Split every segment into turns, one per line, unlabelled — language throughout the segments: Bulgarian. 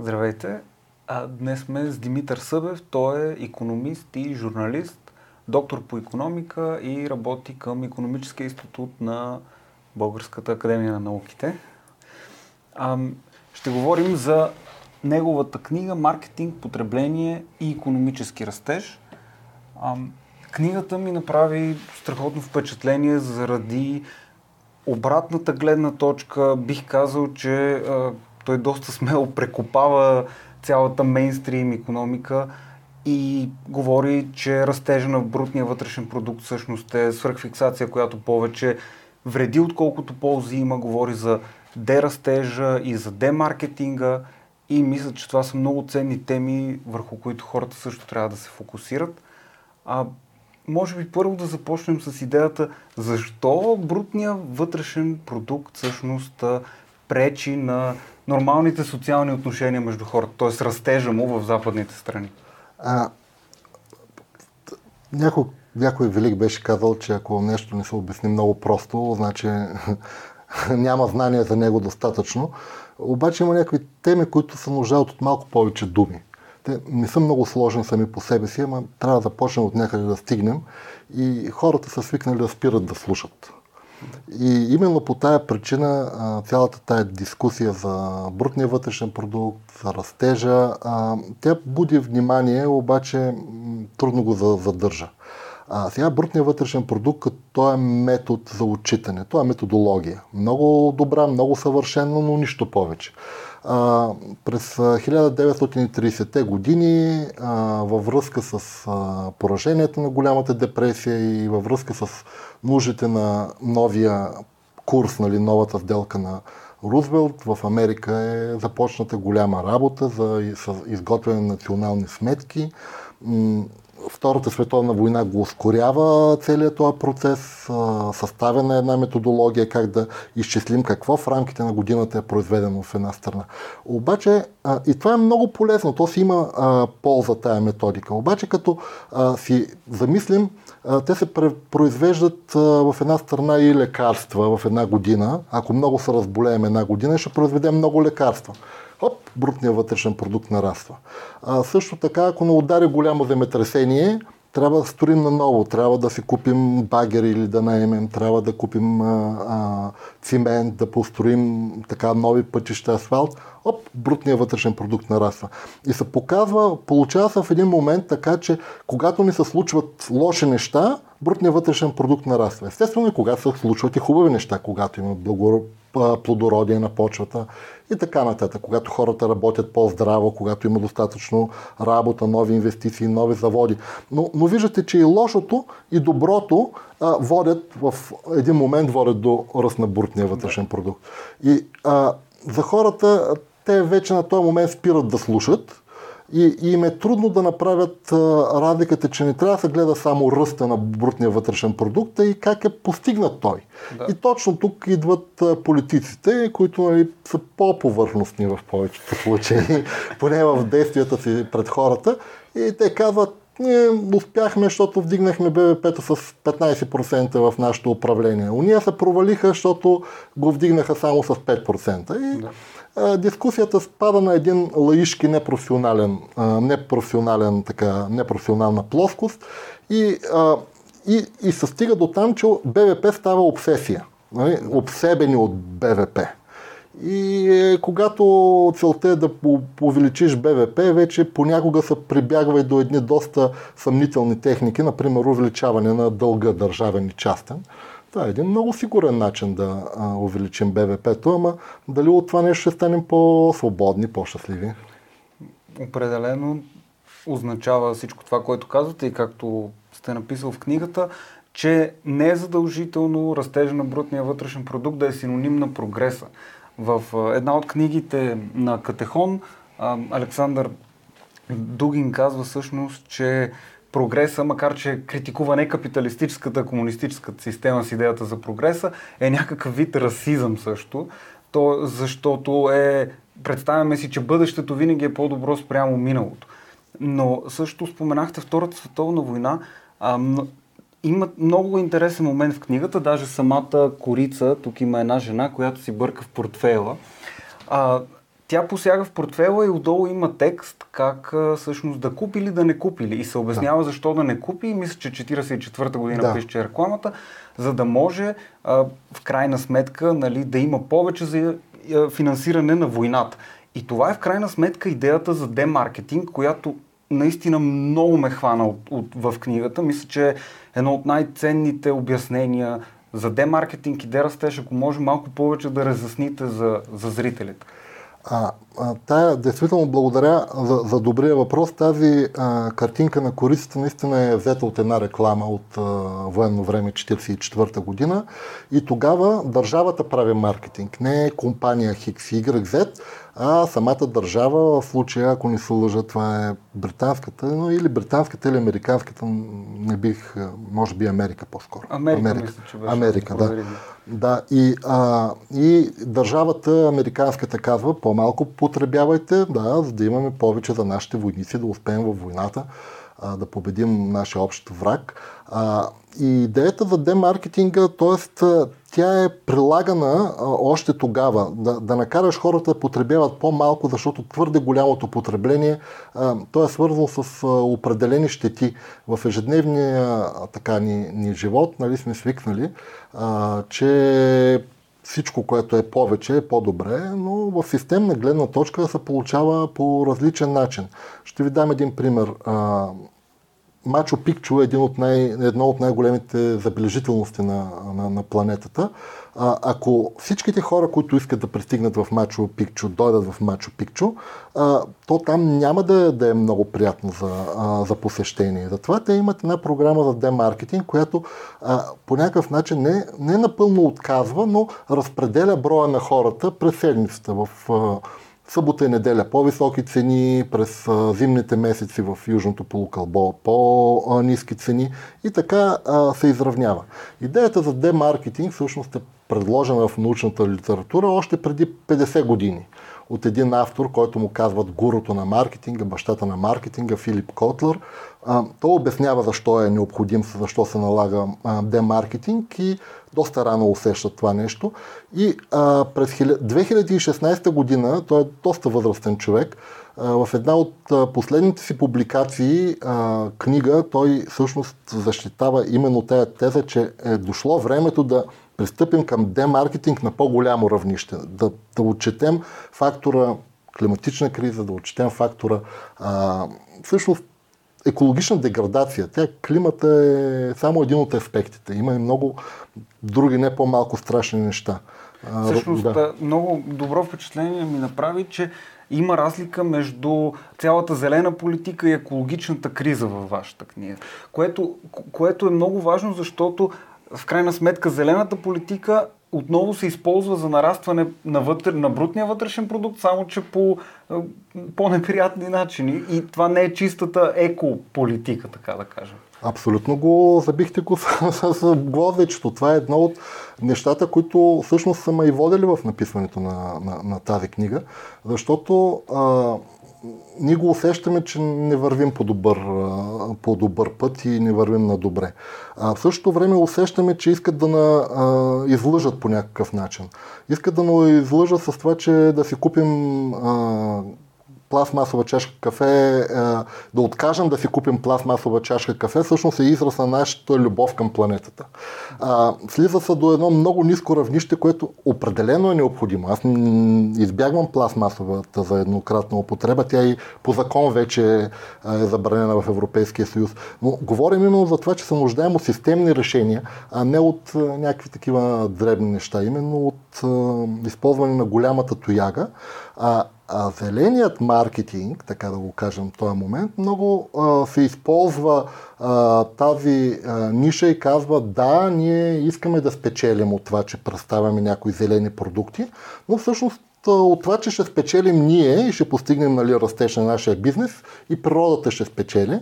Здравейте! А, днес сме с Димитър Събев. Той е економист и журналист, доктор по економика и работи към Економическия институт на Българската академия на науките. А, ще говорим за неговата книга Маркетинг, потребление и економически растеж. А, книгата ми направи страхотно впечатление заради обратната гледна точка. Бих казал, че а, той доста смело прекопава цялата мейнстрим економика и говори, че растежа на брутния вътрешен продукт всъщност е свръхфиксация, която повече вреди, отколкото ползи има. Говори за дерастежа и за демаркетинга и мисля, че това са много ценни теми, върху които хората също трябва да се фокусират. А, може би първо да започнем с идеята защо брутният вътрешен продукт всъщност пречи на нормалните социални отношения между хората, т.е. растежа му в западните страни? А,
някой, някой велик беше казал, че ако нещо не се обясни много просто, значи няма знание за него достатъчно. Обаче има някакви теми, които се нуждаят от малко повече думи. Те не са много сложни сами по себе си, ама трябва да започнем от някъде да стигнем и хората са свикнали да спират да слушат. И именно по тая причина цялата тая дискусия за брутния вътрешен продукт, за растежа, тя буди внимание, обаче трудно го задържа. А сега брутният вътрешен продукт, то е метод за отчитане, то е методология. Много добра, много съвършена, но нищо повече. А, през 1930-те години а, във връзка с а, поражението на голямата депресия и във връзка с нуждите на новия курс, нали, новата сделка на Рузвелт, в Америка е започната голяма работа за изготвяне на национални сметки. Втората световна война го ускорява целият този процес, съставена е една методология как да изчислим какво в рамките на годината е произведено в една страна. Обаче, и това е много полезно, то си има полза тая методика. Обаче, като си замислим, те се произвеждат в една страна и лекарства в една година. Ако много се разболеем една година, ще произведем много лекарства хоп, брутният вътрешен продукт нараства. А, също така, ако не удари голямо земетресение, трябва да строим наново, трябва да си купим багер или да наемем, трябва да купим а, а, цимент, да построим така нови пътища, асфалт, оп, брутният вътрешен продукт нараства. И се показва, получава се в един момент така, че когато ни се случват лоши неща, брутният вътрешен продукт нараства. Естествено и когато се случват и хубави неща, когато има благо, плодородие на почвата и така нататък. Когато хората работят по-здраво, когато има достатъчно работа, нови инвестиции, нови заводи. Но, но виждате, че и лошото, и доброто а, водят в един момент водят до ръст на брутния вътрешен продукт. И а, за хората те вече на този момент спират да слушат и, и им е трудно да направят а, разликата, че не трябва да се гледа само ръста на брутния вътрешен продукт, а и как е постигнат той. Да. И точно тук идват а, политиците, които нали, са по-повърхностни в повечето случаи, поне в действията си пред хората. И те казват, ние успяхме, защото вдигнахме БВП-то с 15% в нашето управление. Уния се провалиха, защото го вдигнаха само с 5%. И да дискусията спада на един лаишки непрофесионален, непрофесионален така, непрофесионална плоскост и, и, и се стига до там, че БВП става обсесия. Нали? Обсебени от БВП. И е, когато целта е да увеличиш БВП, вече понякога се прибягва и до едни доста съмнителни техники, например увеличаване на дълга държавен и частен. Това е един много сигурен начин да а, увеличим БВП-то, ама дали от това нещо ще станем по-свободни, по-щастливи?
Определено означава всичко това, което казвате и както сте написал в книгата, че не е задължително растежа на брутния вътрешен продукт да е синоним на прогреса. В една от книгите на Катехон Александър Дугин казва всъщност, че прогреса, макар че критикува не капиталистическата, комунистическата система с идеята за прогреса, е някакъв вид расизъм също, то, защото е, представяме си, че бъдещето винаги е по-добро спрямо миналото. Но също споменахте Втората световна война, а, има много интересен момент в книгата, даже самата корица, тук има една жена, която си бърка в портфейла. А, тя посяга в портфела и отдолу има текст как а, всъщност да купи или да не купи. И се обяснява да. защо да не купи. И мисля, че 44-та година да. пише рекламата, за да може а, в крайна сметка нали, да има повече за а, финансиране на войната. И това е в крайна сметка идеята за демаркетинг, която наистина много ме хвана от, от, в книгата. Мисля, че е едно от най-ценните обяснения за демаркетинг и дерастеж, ако може малко повече да разясните за, за зрителите.
А, а, тая, действително благодаря за, за добрия въпрос. Тази а, картинка на корицата наистина е взета от една реклама от а, военно време 1944 година и тогава държавата прави маркетинг, не компания XYZ, а самата държава, в случая, ако не се лъжа, това е британската, но или британската, или американската, не бих, може би Америка по-скоро.
Америка, Америка, мисля, че беше
Америка да. Да, и, а, и държавата американската казва, по-малко потребявайте, да, за да имаме повече за нашите войници, да успеем във войната, а, да победим нашия общ враг. А, и идеята за демаркетинга, т.е. тя е прилагана а, още тогава, да, да накараш хората да потребяват по-малко, защото твърде голямото потребление, то е свързано с определени щети. В ежедневния така, ни, ни живот нали, сме свикнали, а, че всичко, което е повече, е по-добре, но в системна гледна точка се получава по различен начин. Ще ви дам един пример. Мачо Пикчо е един от най, едно от най-големите забележителности на, на, на планетата. А, ако всичките хора, които искат да пристигнат в Мачо Пикчо, дойдат в Мачо Пикчо, а, то там няма да, да е много приятно за, а, за посещение. Затова те имат една програма за демаркетинг, която а, по някакъв начин не, не напълно отказва, но разпределя броя на хората през седмицата в а, събота и неделя по-високи цени, през а, зимните месеци в Южното полукълбо по-низки цени и така а, се изравнява. Идеята за демаркетинг всъщност е предложена в научната литература още преди 50 години от един автор, който му казват гурото на маркетинга, бащата на маркетинга, Филип Котлер. Той обяснява защо е необходим, защо се налага демаркетинг и доста рано усещат това нещо. И а, през 2016 година, той е доста възрастен човек, а, в една от последните си публикации, а, книга, той всъщност защитава именно тая теза, че е дошло времето да пристъпим към демаркетинг на по-голямо равнище, да, да отчетем фактора климатична криза, да отчетем фактора а, всъщност екологична деградация. Тя климата е само един от аспектите. Има и много други не по-малко страшни неща.
Всъщност, да. много добро впечатление ми направи, че има разлика между цялата зелена политика и екологичната криза във вашата книга. Което, което е много важно, защото в крайна сметка зелената политика отново се използва за нарастване на, вътре, на брутния вътрешен продукт, само че по по-неприятни начини. И това не е чистата екополитика, така да кажем.
Абсолютно го забихте го с, с, главечето. Това е едно от нещата, които всъщност са ме и водили в написването на, на, на тази книга, защото а, ние го усещаме, че не вървим по добър, по добър път и не вървим на добре. А в същото време усещаме, че искат да на, а, излъжат по някакъв начин. Искат да ни излъжат с това, че да си купим а, пластмасова чашка кафе, е, да откажем да си купим пластмасова чашка кафе, всъщност е израз на нашата любов към планетата. слиза се до едно много ниско равнище, което определено е необходимо. Аз избягвам пластмасовата за еднократна употреба. Тя и по закон вече е забранена в Европейския съюз. Но говорим именно за това, че се нуждаем от системни решения, а не от някакви такива дребни неща. Именно от използване на голямата тояга. А, а зеленият маркетинг, така да го кажем в този момент, много а, се използва а, тази а, ниша и казва да, ние искаме да спечелим от това, че представяме някои зелени продукти, но всъщност от това, че ще спечелим ние и ще постигнем нали, растеж на нашия бизнес и природата ще спечели.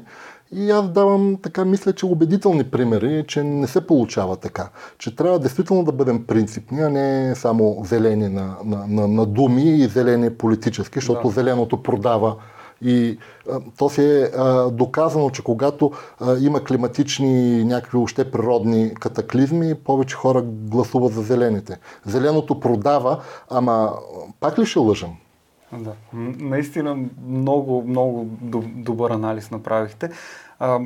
И аз давам така, мисля, че убедителни примери, че не се получава така. Че трябва действително да бъдем принципни, а не само зелени на, на, на, на думи и зелени политически, защото да. зеленото продава. И а, то си е а, доказано, че когато а, има климатични някакви още природни катаклизми, повече хора гласуват за зелените. Зеленото продава, ама пак ли ще лъжам?
Да. Наистина много, много добър анализ направихте. А,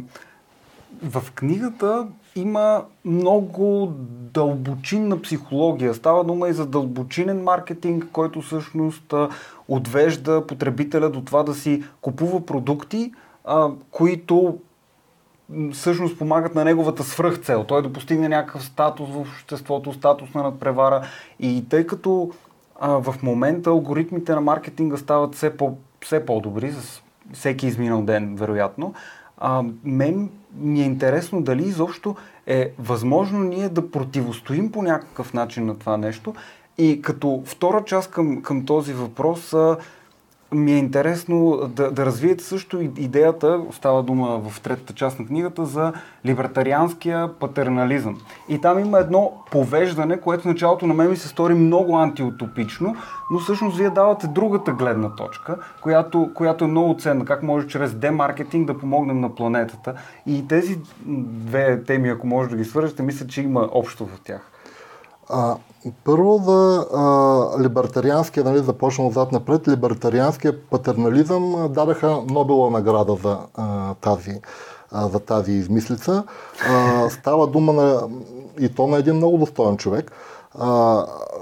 в книгата има много дълбочинна психология. Става дума и за дълбочинен маркетинг, който всъщност отвежда потребителя до това да си купува продукти, които всъщност помагат на неговата свръхцел. Той да постигне някакъв статус в обществото, статус на надпревара. И тъй като в момента алгоритмите на маркетинга стават все, по, все по-добри, с всеки изминал ден, вероятно, а, мен ми е интересно дали изобщо е възможно ние да противостоим по някакъв начин на това нещо. И като втора част към, към този въпрос, ми е интересно да, да развиете също идеята, става дума в третата част на книгата, за либертарианския патернализъм. И там има едно повеждане, което в началото на мен ми се стори много антиутопично, но всъщност вие давате другата гледна точка, която, която е много ценна. Как може чрез демаркетинг да помогнем на планетата. И тези две теми, ако може да ги свържете, мисля, че има общо в тях.
А, първо за а, либертарианския, нали, започвам отзад напред, либертарианския патернализъм дадаха Нобела награда за а, тази за тази измислица. Става дума на, и то на един много достоен човек,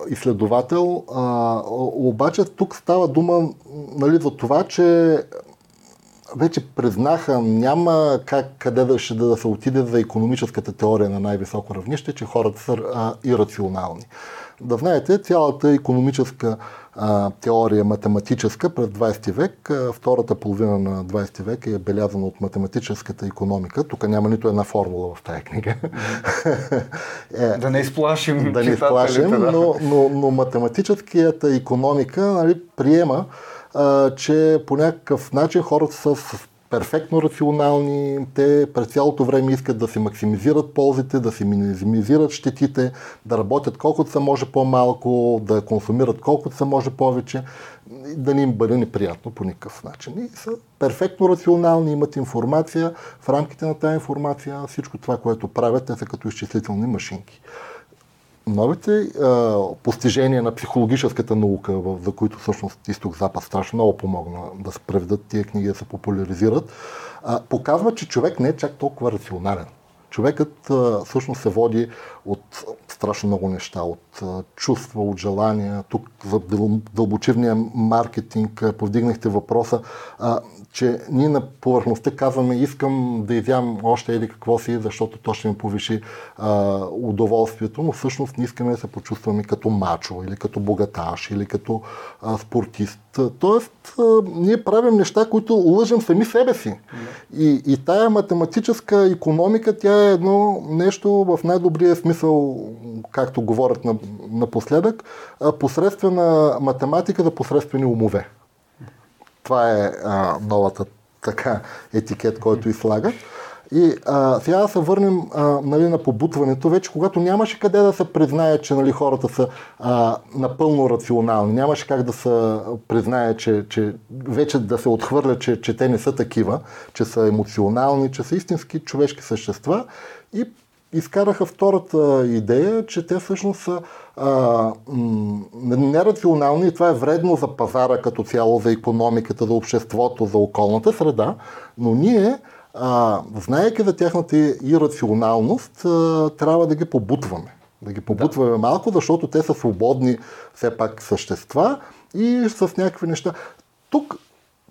изследовател, обаче тук става дума нали, за това, че вече признаха, няма как къде да, ще да се отиде за економическата теория на най-високо равнище, че хората са а, ирационални. Да знаете, цялата економическа а, теория, математическа през 20 век, а, втората половина на 20 век е белязана от математическата економика. Тук няма нито една формула в тази книга.
е, да не изплашим.
Да не изплашим, да. но, но, но математическата економика нали, приема че по някакъв начин хората са перфектно рационални, те през цялото време искат да се максимизират ползите, да се минимизират щетите, да работят колкото се може по-малко, да консумират колкото се може повече, да не им бъде неприятно по никакъв начин. И са перфектно рационални, имат информация, в рамките на тази информация всичко това, което правят, те са като изчислителни машинки новите а, постижения на психологическата наука, в, за които всъщност изток-запад страшно много помогна да се преведат тия книги, да се популяризират, а, показва, че човек не е чак толкова рационален. Човекът а, всъщност се води от страшно много неща, от а, чувства, от желания. Тук за дълбочивния маркетинг повдигнахте въпроса. А, че ние на повърхността казваме искам да изям още или какво си, защото то ще ми повиши а, удоволствието, но всъщност не искаме да се почувстваме като мачо или като богаташ или като а, спортист. Тоест, а, ние правим неща, които лъжем сами себе си. И, и тая математическа економика, тя е едно нещо в най-добрия смисъл, както говорят на, напоследък, посредствена математика за посредствени умове. Това е а, новата така етикет, който и слагат. И а, сега да се върнем а, нали, на побутването. Вече когато нямаше къде да се признае, че нали, хората са а, напълно рационални, нямаше как да се признае, че, че вече да се отхвърля, че, че те не са такива, че са емоционални, че са истински човешки същества. И изкараха втората идея, че те всъщност са а, нерационални и това е вредно за пазара като цяло, за економиката, за обществото, за околната среда, но ние, а, знаеки за тяхната ирационалност, а, трябва да ги побутваме. Да ги побутваме да. малко, защото те са свободни все пак същества и с някакви неща. Тук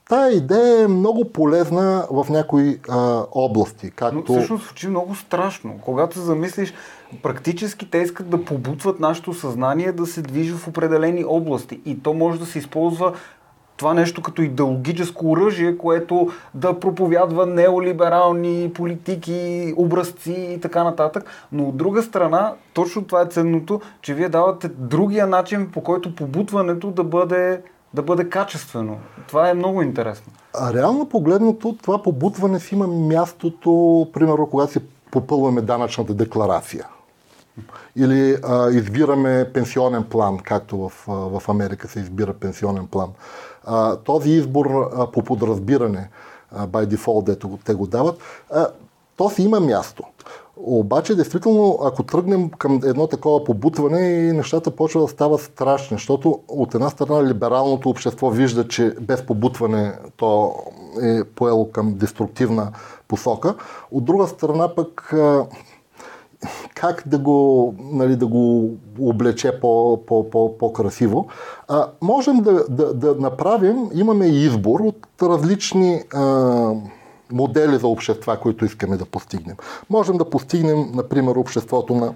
Тая идея е много полезна в някои а, области. Както...
Но всъщност звучи много страшно. Когато се замислиш, практически те искат да побутват нашето съзнание да се движи в определени области. И то може да се използва това нещо като идеологическо оръжие, което да проповядва неолиберални политики, образци и така нататък. Но от друга страна, точно това е ценното, че вие давате другия начин, по който побутването да бъде да бъде качествено. Това е много интересно.
А реално погледното, това побутване си има мястото, примерно, когато си попълваме данъчната декларация. Или а, избираме пенсионен план, както в, в Америка се избира пенсионен план. А, този избор а, по подразбиране, а, by default, дето те го дават, а, то си има място. Обаче, действително, ако тръгнем към едно такова побутване и нещата почват да стават страшни, защото от една страна либералното общество вижда, че без побутване то е поело към деструктивна посока. От друга страна пък как да го, нали, да го облече по, по, по, по-красиво. А, можем да, да, да направим, имаме избор от различни а, модели за общества, които искаме да постигнем. Можем да постигнем, например, обществото на,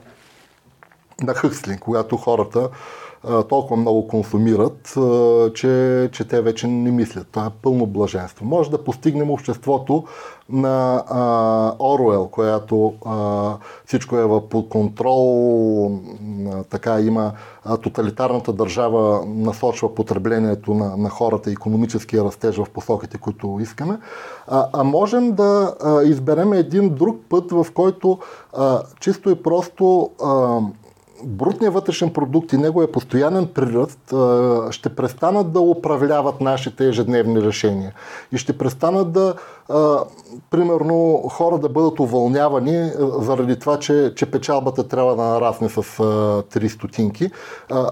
на Хъксли, когато хората толкова много консумират, че, че те вече не мислят. Това е пълно блаженство. Може да постигнем обществото на а, Оруел, която а, всичко е под контрол, а, така има а, тоталитарната държава насочва потреблението на, на хората, економическия растеж в посоките, които искаме. А, а можем да а, изберем един друг път, в който а, чисто и просто а, брутният вътрешен продукт и неговия постоянен приръст ще престанат да управляват нашите ежедневни решения. И ще престанат да, примерно, хора да бъдат уволнявани заради това, че, че печалбата трябва да нарасне с 3 стотинки,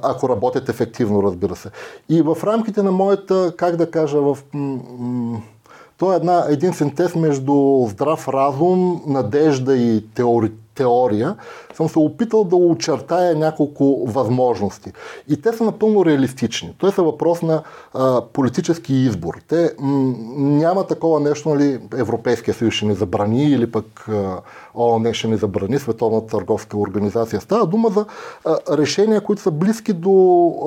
ако работят ефективно, разбира се. И в рамките на моята, как да кажа, в то е една, един синтез между здрав разум, надежда и теори, теория, съм се опитал да очертая няколко възможности. И те са напълно реалистични. Той са въпрос на а, политически избор. Те м- няма такова нещо, нали, Европейския съюз ще ни забрани или пък ООН ще ни забрани, Световната търговска организация. Става дума за а, решения, които са близки до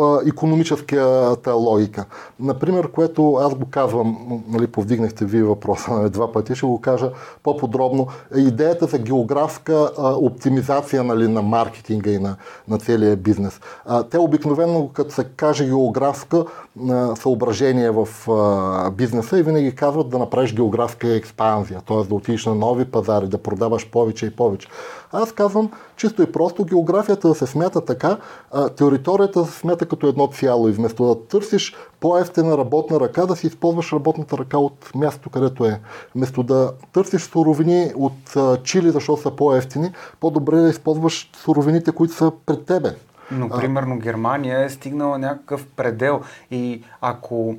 а, економическата логика. Например, което аз го казвам, нали, повдигнахте вие въпроса на два пъти, ще го кажа по-подробно. Идеята за географска оптимизация нали, на маркетинга и на, на целия бизнес. А, те обикновено, като се каже географска а, съображение в а, бизнеса и винаги казват да направиш географска експанзия, т.е. да отидеш на нови пазари, да продаваш повече и повече. Аз казвам чисто и просто географията да се смята така, а, територията се смята като едно цяло и вместо да търсиш по-ефтина работна ръка, да си използваш работната ръка от мястото, където е. Вместо да търсиш суровини от а, Чили, защото са по-ефтини, по-добре да използваш суровините, които са пред тебе.
Но, примерно, Германия е стигнала някакъв предел и ако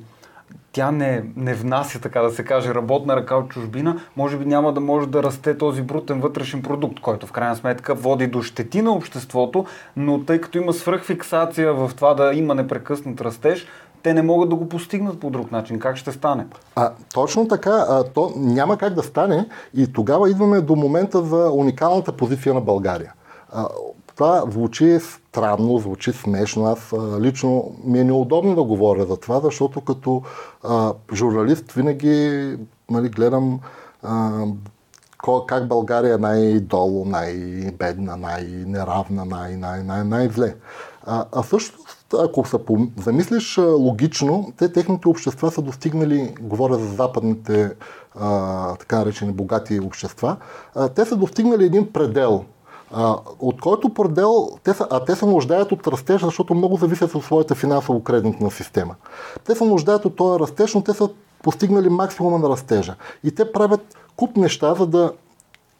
тя не, не внася, така да се каже, работна ръка от чужбина, може би няма да може да расте този брутен вътрешен продукт, който в крайна сметка води до щети на обществото, но тъй като има свръхфиксация в това да има непрекъснат растеж, те не могат да го постигнат по друг начин. Как ще стане?
А, точно така. А, то няма как да стане и тогава идваме до момента за уникалната позиция на България. А, това звучи странно, звучи смешно. Аз а, лично ми е неудобно да говоря за това, защото като а, журналист винаги нали, гледам а, как България е най-долу, най-бедна, най-неравна, най- най- най- най-зле. А, а също, ако се замислиш логично, те техните общества са достигнали, говоря за западните а, така наречени богати общества, а, те са достигнали един предел, а, от който предел, те са, а те се нуждаят от растеж, защото много зависят от своята финансово-кредитна система. Те се нуждаят от този растеж, но те са постигнали максимума на растежа. И те правят куп неща, за да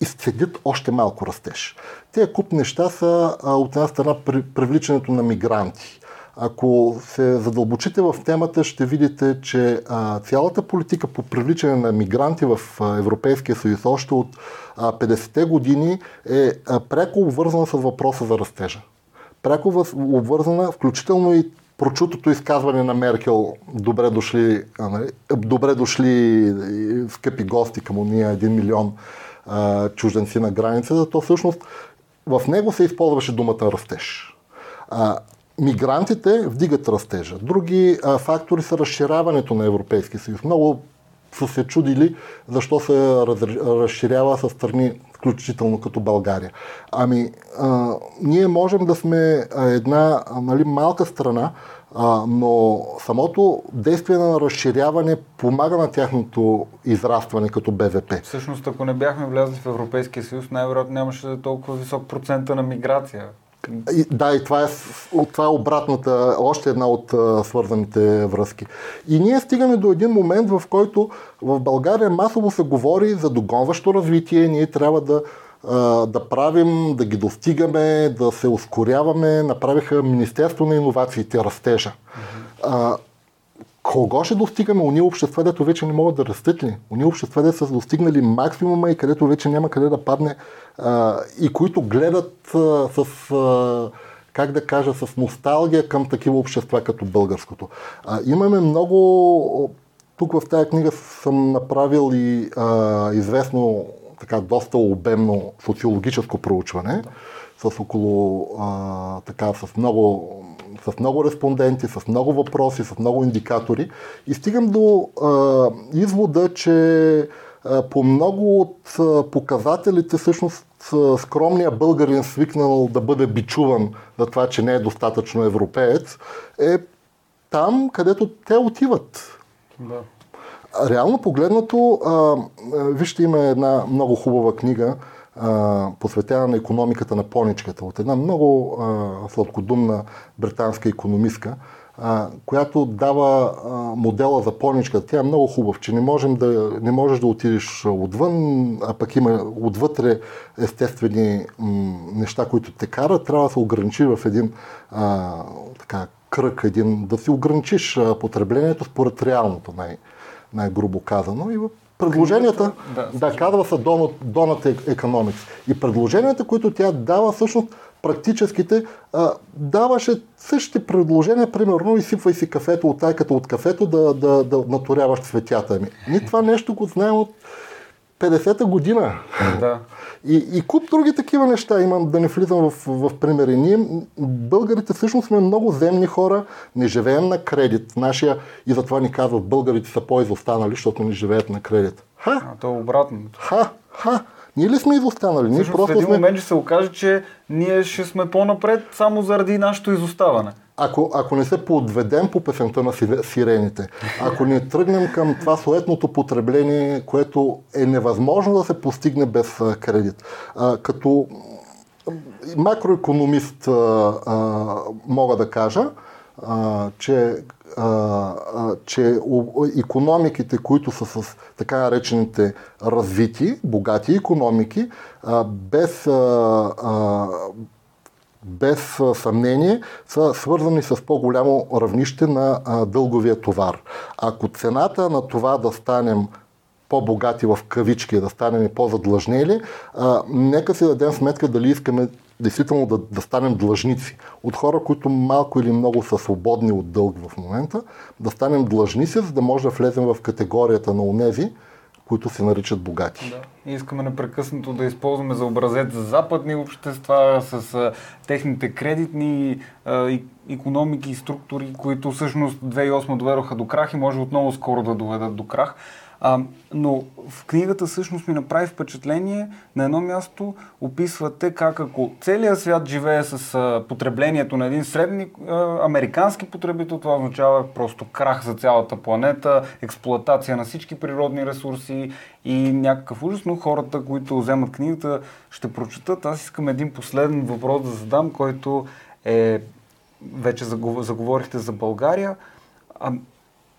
изцедят още малко растеж. Тези куп неща са от една страна привличането на мигранти. Ако се задълбочите в темата, ще видите, че а, цялата политика по привличане на мигранти в а, Европейския съюз още от а, 50-те години е пряко обвързана с въпроса за растежа. Пряко обвързана, включително и прочутото изказване на Меркел добре дошли, нали, добре дошли скъпи гости към уния 1 милион а, чужденци на границата, то всъщност в него се използваше думата растеж. А, мигрантите вдигат растежа. Други а, фактори са разширяването на Европейския съюз. Много са се чудили защо се разширява с страни, включително като България. Ами, а, ние можем да сме една нали, малка страна, а, но самото действие на разширяване помага на тяхното израстване като БВП.
Всъщност, ако не бяхме влязли в Европейския съюз, най-вероятно нямаше толкова висок процента на миграция.
Да, и това е, това е обратната, още една от а, свързаните връзки. И ние стигаме до един момент, в който в България масово се говори за догонващо развитие, ние трябва да да правим, да ги достигаме, да се ускоряваме. Направиха Министерство на иновациите растежа. А, кого ще достигаме? Уни общества, дето вече не могат да растат ли? Уни общества, дето са достигнали максимума и където вече няма къде да падне а, и които гледат а, с, а, как да кажа, с носталгия към такива общества като българското. А, имаме много тук в тази книга съм направил и а, известно така доста обемно социологическо проучване с около а, така, с много, с много респонденти, с много въпроси, с много индикатори и стигам до а, извода, че а, по много от а, показателите всъщност скромния българин свикнал да бъде бичуван за това, че не е достатъчно европеец, е там, където те отиват. Да. Реално погледнато, а, вижте, има една много хубава книга, а, на економиката на поничката, от една много а, сладкодумна британска економистка, а, която дава а, модела за поничката. Тя е много хубав, че не, можем да, не можеш да отидеш отвън, а пък има отвътре естествени м, неща, които те карат. Трябва да се ограничи в един а, така, кръг, един, да си ограничиш потреблението според реалното най- най-грубо казано. И предложенията, да, да казва са Donut Economics. И предложенията, които тя дава, всъщност практическите, а, даваше същите предложения, примерно, изсипвай си кафето от тайката от кафето да, да, да наторяваш цветята ми. Ние това нещо го знаем от 50-та година. Да. И, и куп други такива неща имам, да не влизам в, в примери. Ние, българите, всъщност сме много земни хора, не живеем на кредит. Нашия, и затова ни казват, българите са по-изостанали, защото не живеят на кредит.
Ха? А, то е обратно.
Ха, ха. Ние ли сме изостанали?
Ние просто в един сме... момент ще се окаже, че ние ще сме по-напред само заради нашето изоставане
ако, ако не се подведем по песента на сирените, ако не тръгнем към това суетното потребление, което е невъзможно да се постигне без кредит. А, като макроекономист а, а, мога да кажа, а, че, а, а, че економиките, които са с така наречените развити, богати економики, а, без а, а, без съмнение са свързани с по-голямо равнище на дълговия товар. Ако цената на това да станем по-богати в кавички, да станем по-задлъжнели, нека си дадем сметка дали искаме действително да, да станем длъжници. От хора, които малко или много са свободни от дълг в момента, да станем длъжници, за да може да влезем в категорията на онези, които се наричат богати.
Да. И искаме непрекъснато да използваме за образец за западни общества с а, техните кредитни а, економики и структури, които всъщност 2008 доведоха до крах и може отново скоро да доведат до крах. А, но в книгата всъщност ми направи впечатление, на едно място описвате как ако целият свят живее с а, потреблението на един средни а, американски потребител, това означава просто крах за цялата планета, експлоатация на всички природни ресурси и някакъв ужас, но хората, които вземат книгата, ще прочитат. Аз искам един последен въпрос да задам, който е вече заговорихте за България.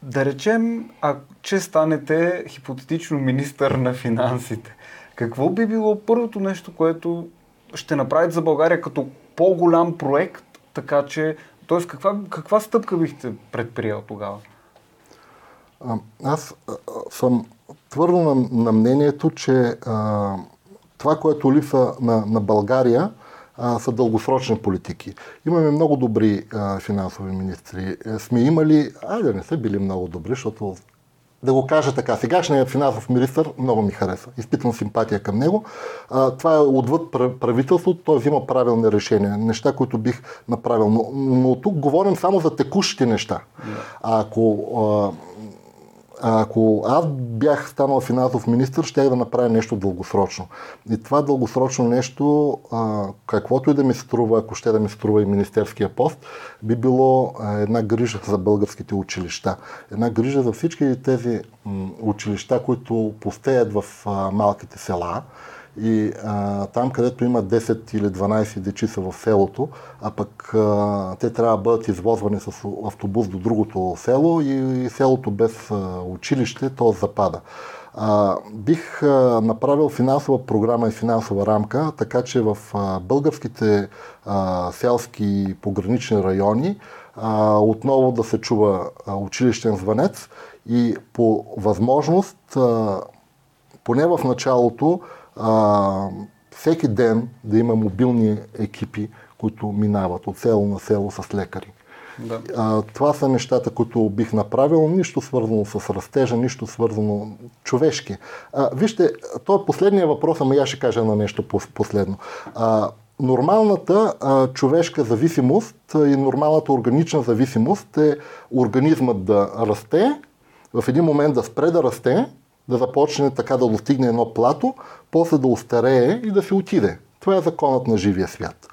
Да речем, а че станете хипотетично министър на финансите, какво би било първото нещо, което ще направите за България като по-голям проект, така че, т.е. Каква, каква стъпка бихте предприел тогава?
А, аз а, съм твърдо на, на мнението, че а, това, което липсва на, на България, а, са дългосрочни политики. Имаме много добри а, финансови министри. Е, сме имали, айде не са били много добри, защото да го кажа така, сегашният финансов министр много ми харесва. Изпитвам симпатия към него. А, това е отвъд правителството, той взима правилни решения, неща, които бих направил. Но, но тук говорим само за текущите неща. А ако а, ако аз бях станал финансов министр, щях да направя нещо дългосрочно. И това дългосрочно нещо, а, каквото и да ми струва, ако ще да ми струва и министерския пост, би било а, една грижа за българските училища. Една грижа за всички тези м, училища, които постеят в а, малките села и а, там, където има 10 или 12 дечица в селото, а пък а, те трябва да бъдат извозвани с автобус до другото село и, и селото без а, училище, то запада. А, бих а, направил финансова програма и финансова рамка, така че в а, българските а, селски погранични райони а, отново да се чува а, училищен звънец и по възможност, а, поне в началото, а, всеки ден да има мобилни екипи, които минават от село на село с лекари. Да. А, това са нещата, които бих направил. Нищо свързано с растежа, нищо свързано човешки. А, вижте, то е последния въпрос, ама я ще кажа на нещо последно. А, нормалната а, човешка зависимост и нормалната органична зависимост е организмът да расте, в един момент да спре да расте, да започне така да достигне едно плато, после да устарее и да се отиде. Това е законът на живия свят.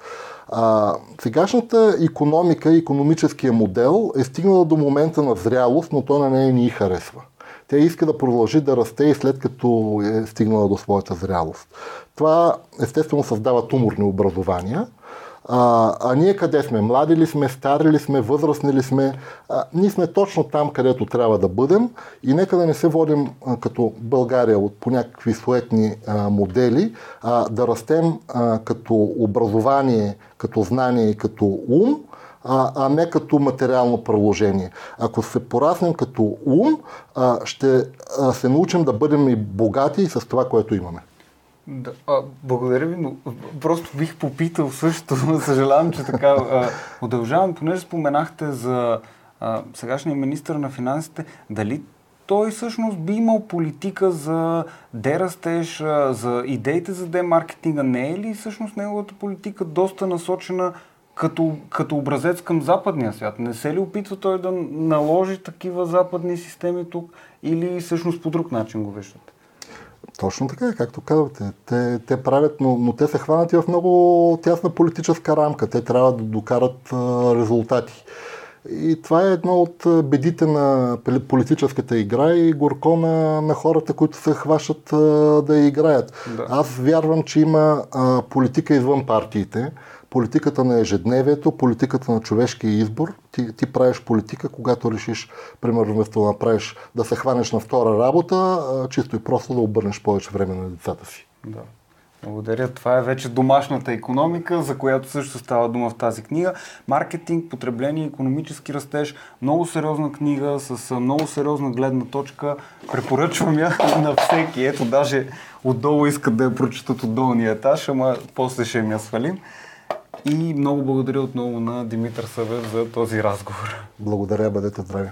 А, сегашната економика, економическия модел е стигнала до момента на зрялост, но то на нея ни харесва. Тя иска да продължи да расте и след като е стигнала до своята зрялост. Това естествено създава туморни образования – а, а ние къде сме? Млади ли сме, стари ли сме, възрастни ли сме? А, ние сме точно там, където трябва да бъдем и нека да не се водим а, като България от по някакви суетни а, модели, а, да растем а, като образование, като знание и като ум, а, а не като материално приложение. Ако се пораснем като ум, а, ще а, се научим да бъдем и богати с това, което имаме.
Да, а, благодаря ви, но просто бих попитал също, съжалявам, че така а, удължавам, понеже споменахте за а, сегашния министр на финансите, дали той всъщност би имал политика за дерастеж, за идеите за демаркетинга, не е ли всъщност неговата политика доста насочена като, като образец към западния свят? Не се ли опитва той да наложи такива западни системи тук или всъщност по друг начин го виждате?
Точно така, както казвате. Те, те правят, но, но те са хванати в много тясна политическа рамка. Те трябва да докарат а, резултати. И това е едно от бедите на политическата игра и горко на, на хората, които се хващат а, да играят. Да. Аз вярвам, че има а, политика извън партиите политиката на ежедневието, политиката на човешкия избор. Ти, ти правиш политика, когато решиш, примерно, вместо да направиш, да се хванеш на втора работа, чисто и просто да обърнеш повече време на децата си.
Да. Благодаря. Това е вече домашната економика, за която също става дума в тази книга. Маркетинг, потребление, економически растеж. Много сериозна книга с много сериозна гледна точка. Препоръчвам я на всеки. Ето, даже отдолу искат да я прочитат от долния етаж, ама после ще ми я свалим. И много благодаря отново на Димитър Съвев за този разговор.
Благодаря, бъдете здрави.